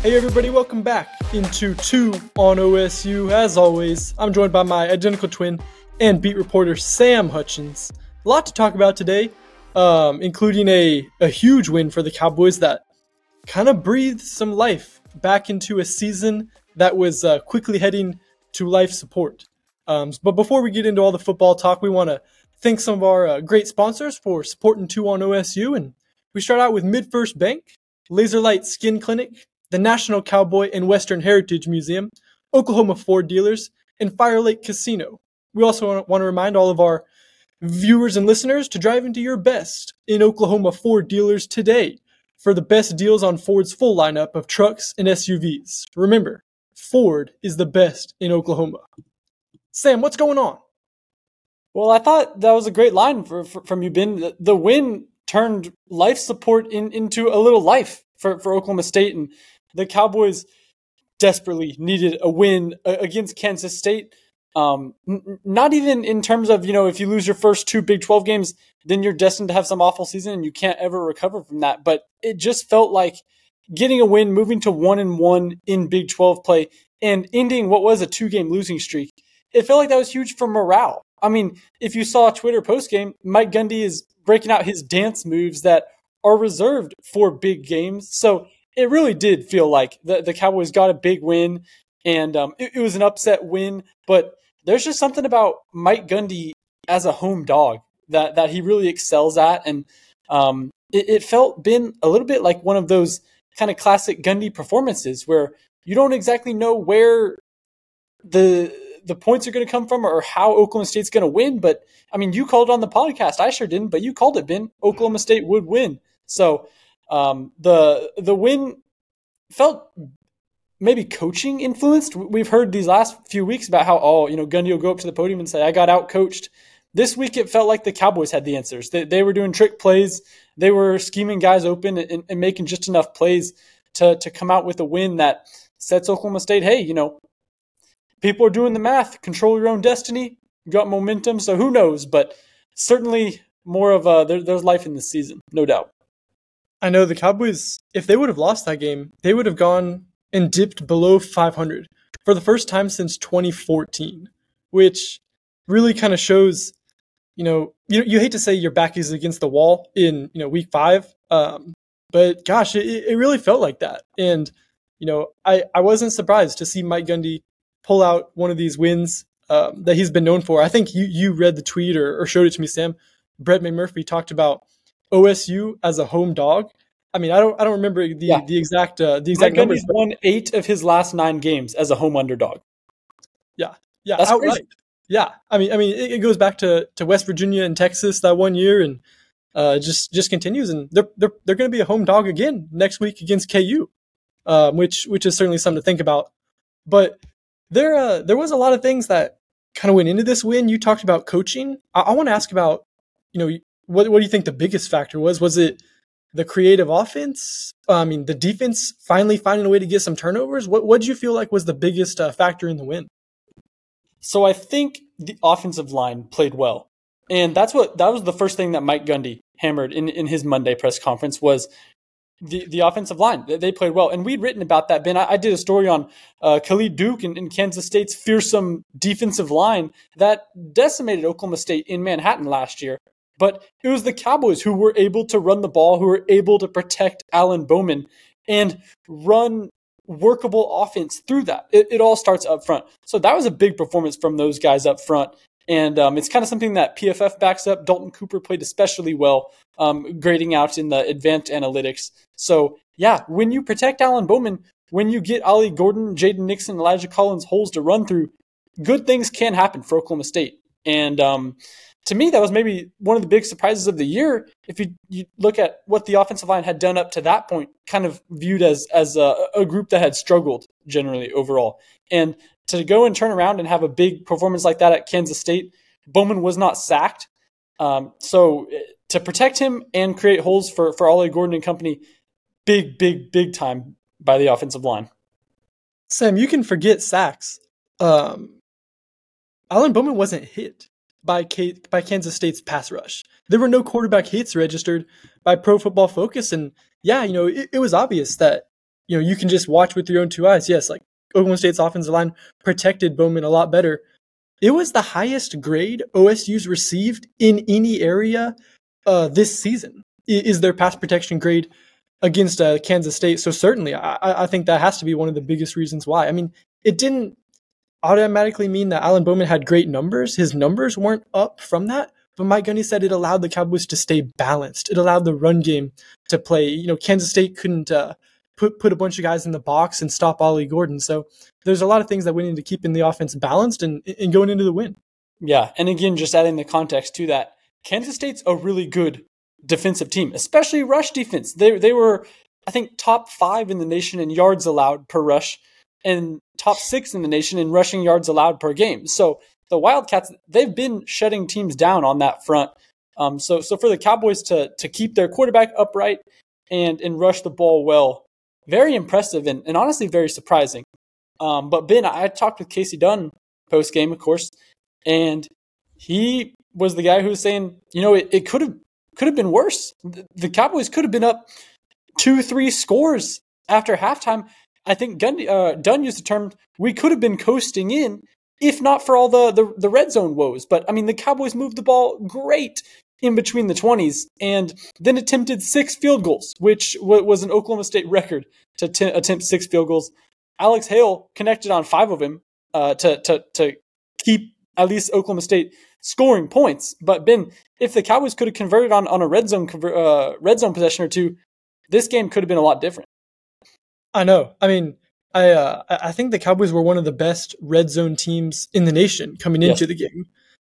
Hey everybody, welcome back into 2 on OSU. As always, I'm joined by my identical twin and beat reporter Sam Hutchins. A lot to talk about today, um, including a, a huge win for the Cowboys that kind of breathed some life back into a season that was uh, quickly heading to life support. Um, but before we get into all the football talk, we want to thank some of our uh, great sponsors for supporting 2 on OSU. And we start out with MidFirst Bank, Laserlight Skin Clinic, the National Cowboy and Western Heritage Museum, Oklahoma Ford dealers, and FireLake Casino. We also want to remind all of our viewers and listeners to drive into your best in Oklahoma Ford dealers today for the best deals on Ford's full lineup of trucks and SUVs. Remember, Ford is the best in Oklahoma. Sam, what's going on? Well, I thought that was a great line for, for, from you, Ben. The, the win turned life support in, into a little life for, for Oklahoma State. And the Cowboys desperately needed a win against Kansas State. Um, n- not even in terms of, you know, if you lose your first two Big 12 games, then you're destined to have some awful season and you can't ever recover from that. But it just felt like getting a win, moving to one and one in Big 12 play, and ending what was a two game losing streak. It felt like that was huge for morale. I mean, if you saw a Twitter post game, Mike Gundy is breaking out his dance moves that are reserved for big games. So it really did feel like the, the Cowboys got a big win, and um, it, it was an upset win. But there's just something about Mike Gundy as a home dog that that he really excels at, and um, it, it, felt been a little bit like one of those kind of classic Gundy performances where you don't exactly know where the the points are going to come from or how Oklahoma State's going to win. But I mean, you called on the podcast. I sure didn't, but you called it, Ben. Oklahoma State would win. So um, the the win felt maybe coaching influenced. We've heard these last few weeks about how oh you know Gundy will go up to the podium and say I got out coached. This week it felt like the Cowboys had the answers. They, they were doing trick plays. They were scheming guys open and, and making just enough plays to to come out with a win that sets Oklahoma State. Hey, you know, people are doing the math. Control your own destiny. You got momentum, so who knows? But certainly more of a there, there's life in this season, no doubt. I know the Cowboys, if they would have lost that game, they would have gone and dipped below 500 for the first time since 2014, which really kind of shows, you know, you, you hate to say your back is against the wall in, you know, week five, um, but gosh, it, it really felt like that. And, you know, I, I wasn't surprised to see Mike Gundy pull out one of these wins um, that he's been known for. I think you, you read the tweet or, or showed it to me, Sam. Brett McMurphy talked about OSU as a home dog. I mean, I don't I don't remember the yeah. the exact uh, the exact Mike numbers. Gundy's won eight of his last nine games as a home underdog. Yeah, yeah, that's outright. Crazy. Yeah, I mean, I mean, it, it, goes back to, to West Virginia and Texas that one year, and uh, just just continues, and they're they're they're going to be a home dog again next week against KU, um, which which is certainly something to think about. But there uh, there was a lot of things that kind of went into this win. You talked about coaching. I, I want to ask about you know what what do you think the biggest factor was? Was it the creative offense? I mean, the defense finally finding a way to get some turnovers. What what did you feel like was the biggest uh, factor in the win? So I think the offensive line played well, and that's what that was the first thing that Mike Gundy hammered in in his Monday press conference was the, the offensive line. They played well. And we'd written about that, Ben. I, I did a story on uh, Khalid Duke and, Kansas State's fearsome defensive line that decimated Oklahoma State in Manhattan last year. But it was the Cowboys who were able to run the ball, who were able to protect Alan Bowman and run workable offense through that. It, it all starts up front. So that was a big performance from those guys up front. And um, it's kind of something that PFF backs up. Dalton Cooper played especially well, um, grading out in the advanced analytics. So, yeah, when you protect Alan Bowman, when you get Ollie Gordon, Jaden Nixon, Elijah Collins holes to run through, good things can happen for Oklahoma State. And um, to me, that was maybe one of the big surprises of the year. If you, you look at what the offensive line had done up to that point, kind of viewed as as a, a group that had struggled generally overall, and to go and turn around and have a big performance like that at Kansas State, Bowman was not sacked. Um, so eh, to protect him and create holes for for Ollie Gordon and company, big, big, big time by the offensive line. Sam, you can forget sacks. Um, Alan Bowman wasn't hit by K- by Kansas State's pass rush. There were no quarterback hits registered by Pro Football Focus, and yeah, you know it, it was obvious that you know, you can just watch with your own two eyes. Yes, like Oklahoma State's offensive line protected Bowman a lot better. It was the highest grade OSU's received in any area uh, this season. Is their pass protection grade against uh, Kansas State? So certainly, I, I think that has to be one of the biggest reasons why. I mean, it didn't automatically mean that Alan Bowman had great numbers. His numbers weren't up from that, but Mike Gundy said it allowed the Cowboys to stay balanced. It allowed the run game to play. You know, Kansas State couldn't uh, put put a bunch of guys in the box and stop Ollie Gordon. So there's a lot of things that went into keeping the offense balanced and, and going into the win. Yeah, and again, just adding the context to that, Kansas State's a really good defensive team, especially rush defense. They they were, I think, top five in the nation in yards allowed per rush, and top six in the nation in rushing yards allowed per game. So the Wildcats, they've been shutting teams down on that front. Um, so so for the Cowboys to to keep their quarterback upright and and rush the ball well, very impressive and, and honestly very surprising. Um, but Ben, I talked with Kasey Dunn post game, of course, and he was the guy who was saying, you know, it could have could have been worse. The Cowboys could have been up two, three scores after halftime. I think uh, Dunn used the term, we could have been coasting in if not for all the, the, the red zone woes. But I mean, the Cowboys moved the ball great in between the 20s and then attempted six field goals, which w- was an Oklahoma State record to t- attempt six field goals. Alex Hale connected on five of them uh, to, to, to keep at least Oklahoma State scoring points. But Ben, if the Cowboys could have converted on, on a red zone uh, red zone possession or two, this game could have been a lot different. I know. I mean, I uh, I think the Cowboys were one of the best red zone teams in the nation coming into yes. the game.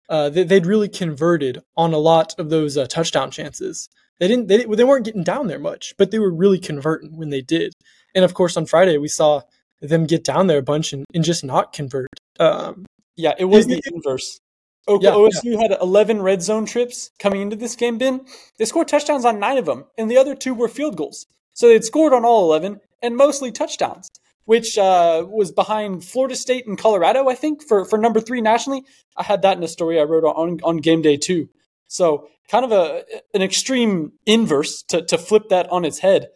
Uh, they, would really converted on a lot of those uh, touchdown chances. They didn't they, they weren't getting down there much, but they were really converting when they did. And of course, on Friday we saw them get down there a bunch and, and just not convert. Um, yeah, it was the inverse. yeah, OSU yeah. had 11 red zone trips coming into this game, Ben. They scored touchdowns on nine of them, and the other two were field goals. So they'd scored on all 11 and mostly touchdowns which uh, was behind Florida State and Colorado, I think, for, for number three nationally. I had that in a story I wrote on, on game day too. So kind of a an extreme inverse to, to flip that on its head.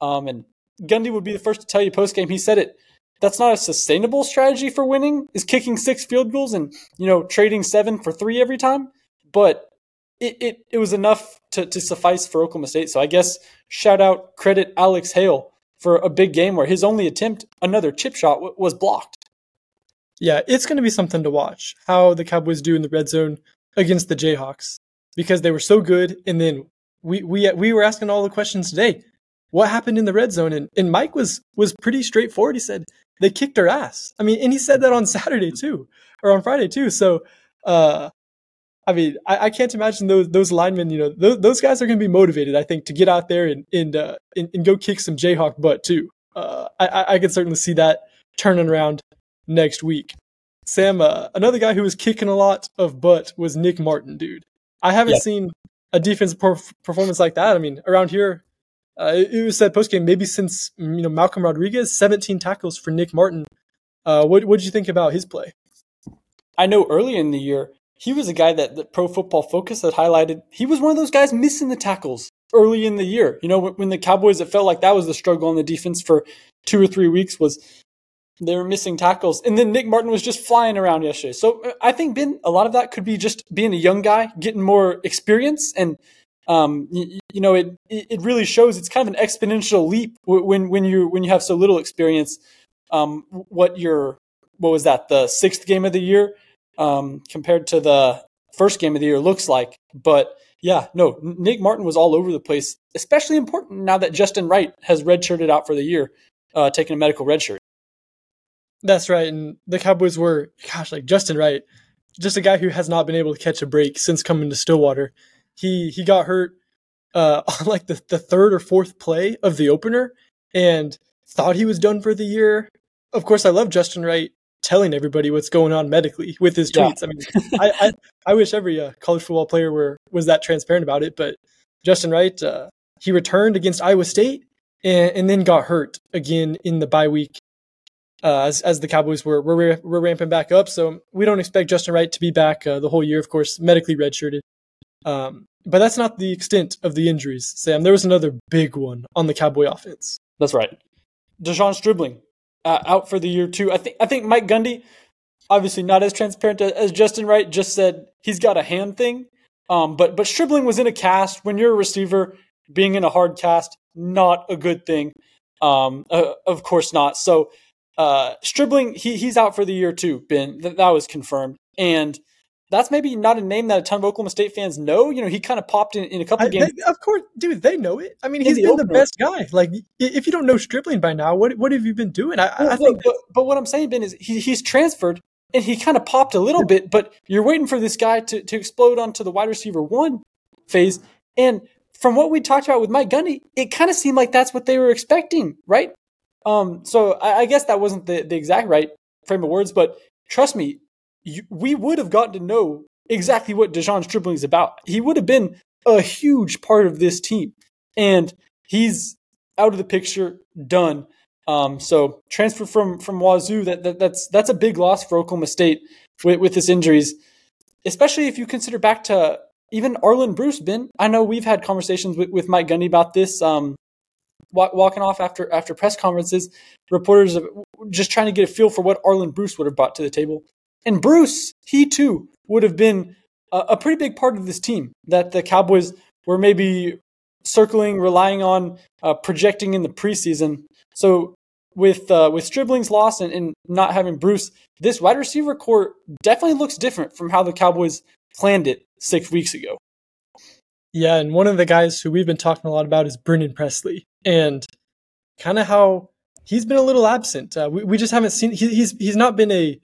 Um, and Gundy would be the first to tell you post game. He said it. That's not a sustainable strategy for winning. Is kicking six field goals and you know trading seven for three every time. But it, it, it was enough to, to suffice for Oklahoma State. So I guess shout out credit Alex Hale for a big game where his only attempt, another chip shot, w- was blocked. Yeah, it's going to be something to watch how the Cowboys do in the red zone against the Jayhawks because they were so good. And then we we we were asking all the questions today. What happened in the red zone? And and Mike was was pretty straightforward. He said they kicked our ass. I mean, and he said that on Saturday too, or on Friday too. So uh, I mean, I, I, can't imagine those those linemen. You know, those, those guys are going to be motivated. I think to get out there and and, uh, and, and go kick some Jayhawk butt too. Uh, I I could certainly see that turning around next week. Sam, uh, another guy who was kicking a lot of butt was Nick Martin, dude. I haven't yeah. seen a defensive performance like that. I mean, around here, uh, it, it, was said post game maybe since you know Malcolm Rodriguez, 17 tackles for Nick Martin. Uh, what what did you think about his play? I know early in the year he was a guy that, that Pro Football Focus had highlighted. He was one of those guys missing the tackles early in the year. You know, when, when the Cowboys, it felt like that was the struggle on the defense for two or three weeks was they were missing tackles. And then Nick Martin was just flying around yesterday. So uh, I think, Ben, a lot of that could be just being a young guy, getting more experience. And, um, you, you know, it, it really shows it's kind of an exponential leap when, when you, when you have so little experience. Um, what your, what was that? The sixth game of the year um, compared to the first game of the year looks like. But yeah, no, Nick Martin was all over the place, especially important now that Justin Wright has redshirted out for the year, uh, taking a medical redshirt. That's right. And the Cowboys were, gosh, like Justin Wright, just a guy who has not been able to catch a break since coming to Stillwater. He he got hurt uh, on like the, the third or fourth play of the opener and thought he was done for the year. Of course, I love Justin Wright telling everybody what's going on medically with his tweets. Yeah. I mean, I, I, I wish every uh, college football player were was that transparent about it. But Justin Wright, uh, he returned against Iowa State and, and, then got hurt again in the bye week uh, as as the Cowboys were, were were ramping back up. So we don't expect Justin Wright to be back uh, the whole year. Of course, medically redshirted. Um, but that's not the extent of the injuries, Sam. There was another big one on the Cowboy offense. That's right. De'Zhaun Stribling uh, out for the year too. I think I think Mike Gundy, obviously not as transparent as Justin Wright, just said he's got a hand thing. Um, but but Stribling was in a cast. When you're a receiver, being in a hard cast, not a good thing. Um, uh, of course not. So uh, Stribling, he he's out for the year too. Ben, that, that was confirmed, and that's maybe not a name that a ton of Oklahoma State fans know. You know, he kind of popped in, in a couple I, games. They, of course, dude, they know it. I mean, he's the been opener. the best guy. Like, if you don't know Stribling by now, what what have you been doing? I, well, I think. But, but, what I'm saying, Ben, is he, he's transferred and he kind of popped a little bit, but you're waiting for this guy to, to explode onto the wide receiver one phase. And from what we talked about with Mike Gundy, it kind of seemed like that's what they were expecting, right? Um, so I, I guess that wasn't the, the exact right frame of words, but trust me, you, we would have gotten to know exactly what De'Zhaun Stribling is about. He would have been a huge part of this team, and he's out of the picture, done. Um, so transfer from from Wazoo that, that, that's that's a big loss for Oklahoma State with, with this injuries, especially if you consider back to even Arlen Bruce. Ben, I know we've had conversations with, with Mike Gundy about this. Um, walking off after after press conferences, reporters just trying to get a feel for what Arlen Bruce would have brought to the table. And Bruce, he too would have been a, a pretty big part of this team that the Cowboys were maybe circling, relying on, uh, projecting in the preseason. So with uh, with Stribling's loss and, and, not having Bruce, this wide receiver corps definitely looks different from how the Cowboys planned it six weeks ago. Yeah, and one of the guys who we've been talking a lot about is Brennan Presley, and kind of how he's been a little absent. Uh, we, we just haven't seen he, he's he's not been a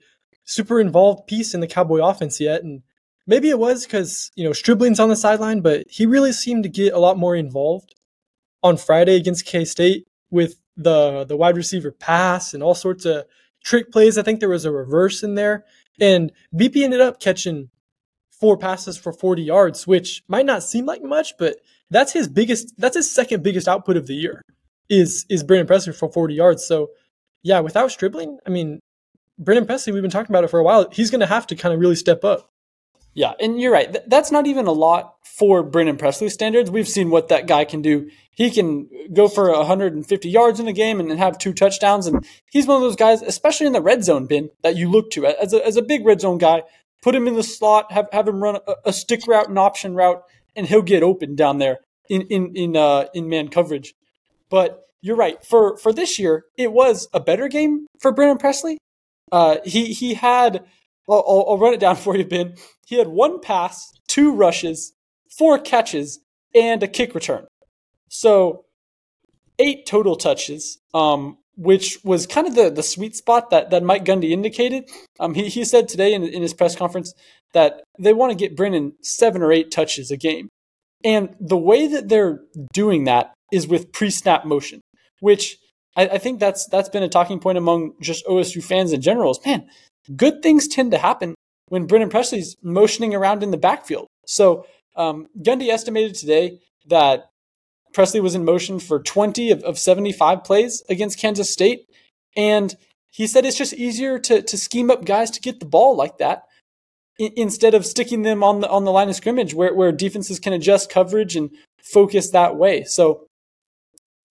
super involved piece in the Cowboy offense yet. And maybe it was because, you know, Stribling's on the sideline, but he really seemed to get a lot more involved on Friday against K State with the the wide receiver pass and all sorts of trick plays. I think there was a reverse in there. And BP ended up catching four passes for 40 yards, which might not seem like much, but that's his biggest that's his second biggest output of the year is is Brennan Presley for 40 yards. So yeah, without Stribling, I mean, Brennan Presley, we've been talking about it for a while. He's going to have to kind of really step up. Yeah, and you're right. That's not even a lot for Brennan Presley standards. We've seen what that guy can do. He can go for 150 yards in a game and have two touchdowns. And he's one of those guys, especially in the red zone Ben, that you look to as a, as a big red zone guy. Put him in the slot, have, have him run a, a stick route, an option route, and he'll get open down there in in in uh, in man coverage. But you're right. For for this year, it was a better game for Brennan Presley. Uh, he he had. I'll, I'll run it down for you, Ben. He had one pass, two rushes, four catches, and a kick return. So eight total touches, um, which was kind of the, the sweet spot that, that Mike Gundy indicated. Um, he, he said today in, in his press conference that they want to get Brennan seven or eight touches a game. And the way that they're doing that is with pre snap motion, which I, I, think that's that's been a talking point among just OSU fans in general. Is man, good things tend to happen when Brennan Presley's motioning around in the backfield. So um, Gundy estimated today that Presley was in motion for 20 of, of 75 plays against Kansas State, and he said it's just easier to to scheme up guys to get the ball like that instead of sticking them on the on the line of scrimmage where, where defenses can adjust coverage and focus that way. So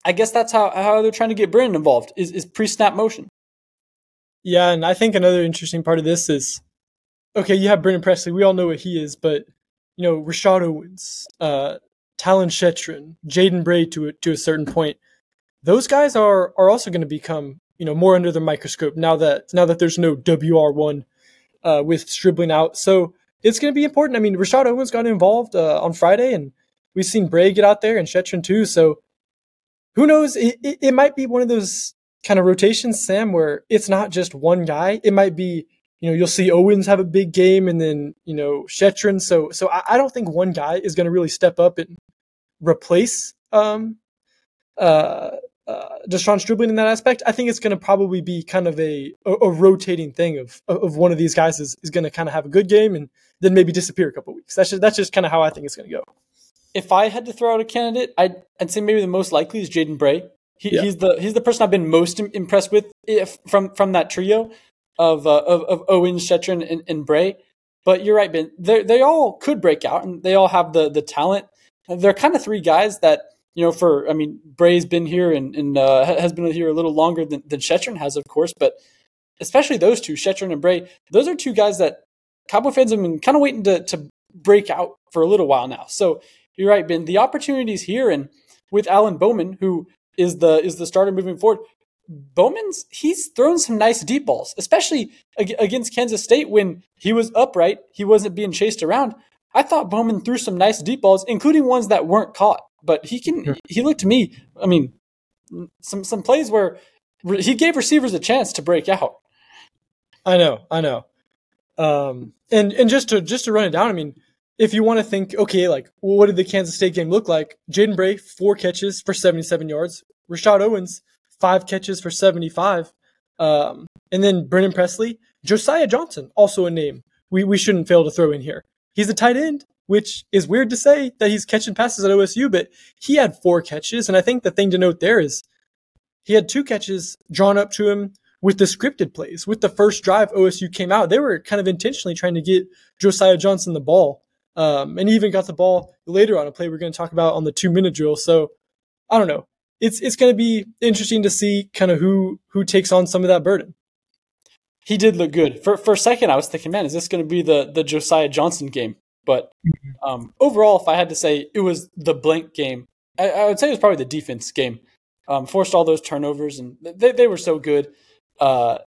I guess that's how, how they're trying to get Brennan involved is, is pre-snap motion. Yeah, and I think another interesting part of this is okay, you have Brennan Presley, we all know what he is, but you know, Rashad Owens, uh, Talon Shetron, Jaden Bray to a, to a certain point. Those guys are are also going to become, you know, more under the microscope now that now that there's no WR1 uh, with Stribling out. So it's going to be important. I mean, Rashad Owens got involved uh, on Friday, and we've seen Bray get out there and Shetron too. So who knows? It, it, it might be one of those kind of rotations, Sam, where it's not just one guy. It might be, you know, you'll see Owens have a big game and then, you know, Shetron. So, so I, I don't think one guy is going to really step up and replace, um, uh, uh, De'Zhaun Stribling in that aspect. I think it's going to probably be kind of a, a, a rotating thing of of one of these guys is, is going to kind of have a good game and then maybe disappear a couple weeks. That's just that's just kind of how I think it's going to go if I had to throw out a candidate, I'd, I'd say maybe the most likely is Jaden Bray. He, yeah. He's the he's the person I've been most impressed with if, from from that trio of uh, of, of Owen, Shetron, and, and Bray. But you're right, Ben. They they all could break out, and they all have the the talent. They're kind of three guys that you know, for I mean, Bray's been here and, and uh, has been here a little longer than, than Shetron has, of course, but especially those two, Shetron and Bray, those are two guys that Cowboy fans have been kind of waiting to to break out for a little while now. So you're right, Ben. The opportunities here, and with Alan Bowman, who is the is the starter moving forward. Bowman's he's thrown some nice deep balls, especially against Kansas State when he was upright, he wasn't being chased around. I thought Bowman threw some nice deep balls, including ones that weren't caught. But he can he looked to me, I mean, some some plays where he gave receivers a chance to break out. I know, I know. Um, and and just to just to run it down, I mean, if you want to think, okay, like what did the Kansas State game look like? Jaden Bray four catches for seventy seven yards. Rashad Owens five catches for seventy five. Um, and then Brennan Presley, Josiah Johnson, also a name we we shouldn't fail to throw in here. He's a tight end, which is weird to say that he's catching passes at OSU, but he had four catches, and I think the thing to note there is he had two catches drawn up to him with the scripted plays. With the first drive OSU came out, they were kind of intentionally trying to get Josiah Johnson the ball. Um, and he even got the ball later on a play we're going to talk about on the two minute drill. So I don't know. It's it's going to be interesting to see kind of who who takes on some of that burden. He did look good. For for a second, I was thinking, man, is this going to be the the Josiah Johnson game? But mm-hmm. um, overall, if I had to say, it was the blank game. I, I would say it was probably the defense game. Um, forced all those turnovers, and they, they were so good. Uh,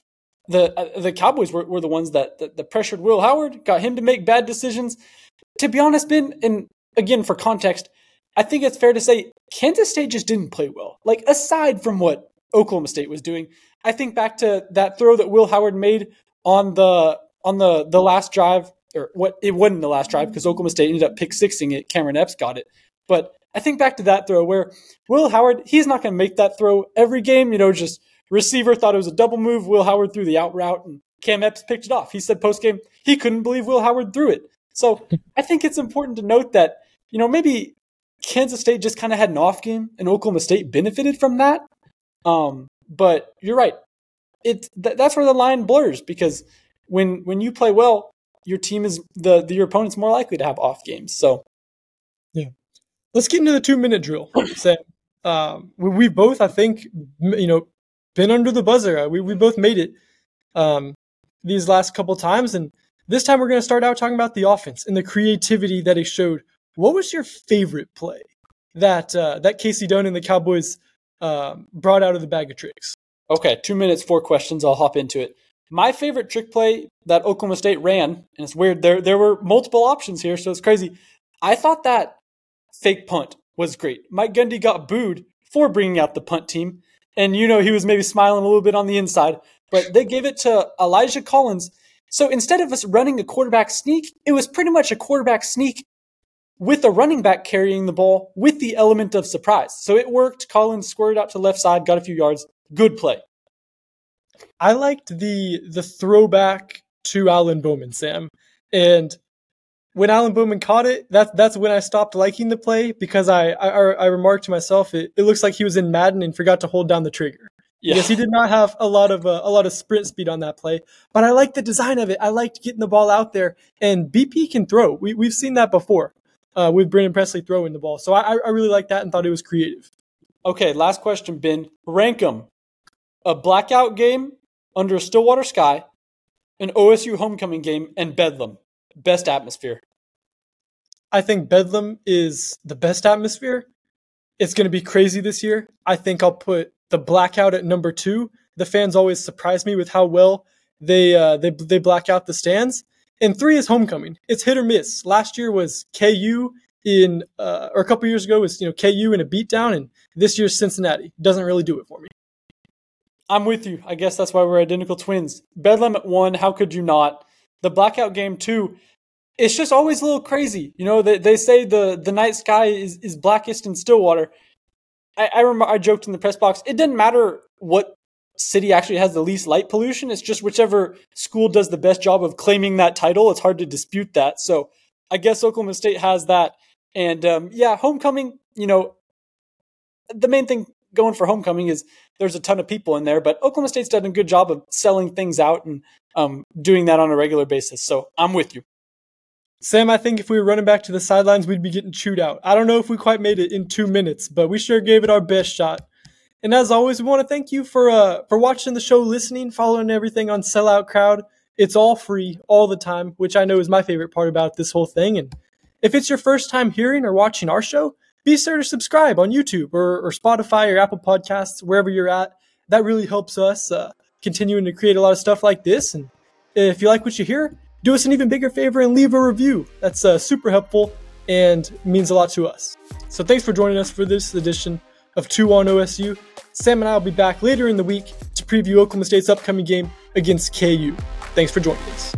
the uh, the Cowboys were, were the ones that, that, that pressured Will Howard, got him to make bad decisions. To be honest, Ben, and again for context, I think it's fair to say Kansas State just didn't play well. Like aside from what Oklahoma State was doing, I think back to that throw that Will Howard made on the on the the last drive, or what it wasn't the last drive because Oklahoma State ended up pick sixing it. Cameron Epps got it, but I think back to that throw where Will Howard, he's not going to make that throw every game. You know, just Receiver thought it was a double move. Will Howard threw the out route, and Cam Epps picked it off. He said post game he couldn't believe Will Howard threw it. So I think it's important to note that you know maybe Kansas State just kind of had an off game, and Oklahoma State benefited from that. Um, but you're right. It th- that's where the line blurs because when when you play well, your team is the, the your opponent's more likely to have off games. So yeah, let's get into the two minute drill. Sam, um, we, we both I think you know been under the buzzer. We we both made it um, these last couple times, and this time we're going to start out talking about the offense and the creativity that it showed. What was your favorite play that uh, that Kasey Dunn and the Cowboys um, brought out of the bag of tricks? Okay, two minutes, four questions. I'll hop into it. My favorite trick play that Oklahoma State ran, and it's weird. There there were multiple options here, so it's crazy. I thought that fake punt was great. Mike Gundy got booed for bringing out the punt team and you know he was maybe smiling a little bit on the inside. But they gave it to Elijah Collins. So instead of us running a quarterback sneak, it was pretty much a quarterback sneak with a running back carrying the ball with the element of surprise. So it worked. Collins squirted out to left side, got a few yards. Good play. I liked the the throwback to Alan Bowman, Sam. And when Alan Bowman caught it, that's that's when I stopped liking the play because I I, I remarked to myself it, it looks like he was in Madden and forgot to hold down the trigger. Yeah. Because he did not have a lot of uh, a lot of sprint speed on that play, but I liked the design of it. I liked getting the ball out there, and BP can throw. We we've seen that before uh, with Brennan Presley throwing the ball, so I I really liked that and thought it was creative. Okay, last question, Ben. Rank them: a blackout game under a Stillwater sky, an OSU homecoming game, and Bedlam best atmosphere? I think Bedlam is the best atmosphere. It's going to be crazy this year. I think I'll put the blackout at number two. The fans always surprise me with how well they uh, they they black out the stands. And three is homecoming. It's hit or miss. Last year was KU in, uh, or a couple years ago was you know KU in a beatdown, and this year's Cincinnati doesn't really do it for me. I'm with you. I guess that's why we're identical twins. Bedlam at one. How could you not? the blackout game two. it's just always a little crazy. You know, they, they say the, the night sky is, is blackest in Stillwater. I, I remember I joked in the press box, it didn't matter what city actually has the least light pollution. It's just whichever school does the best job of claiming that title. It's hard to dispute that. So I guess Oklahoma State has that. And um, yeah, homecoming, you know, the main thing going for homecoming is there's a ton of people in there, but Oklahoma State's done a good job of selling things out and um, doing that on a regular basis. So I'm with you. Sam, I think if we were running back to the sidelines, we'd be getting chewed out. I don't know if we quite made it in two minutes, but we sure gave it our best shot. And as always, we want to thank you for uh, for watching the show, listening, following everything on Sellout Crowd. It's all free all the time, which I know is my favorite part about this whole thing. And if it's your first time hearing or watching our show, be sure to subscribe on YouTube or, or Spotify or Apple Podcasts, wherever you're at. That really helps us uh, continuing to create a lot of stuff like this. And if you like what you hear, do us an even bigger favor and leave a review. That's uh, super helpful and means a lot to us. So thanks for joining us for this edition of 2 on OSU. Sam and I will be back later in the week to preview Oklahoma State's upcoming game against KU. Thanks for joining us.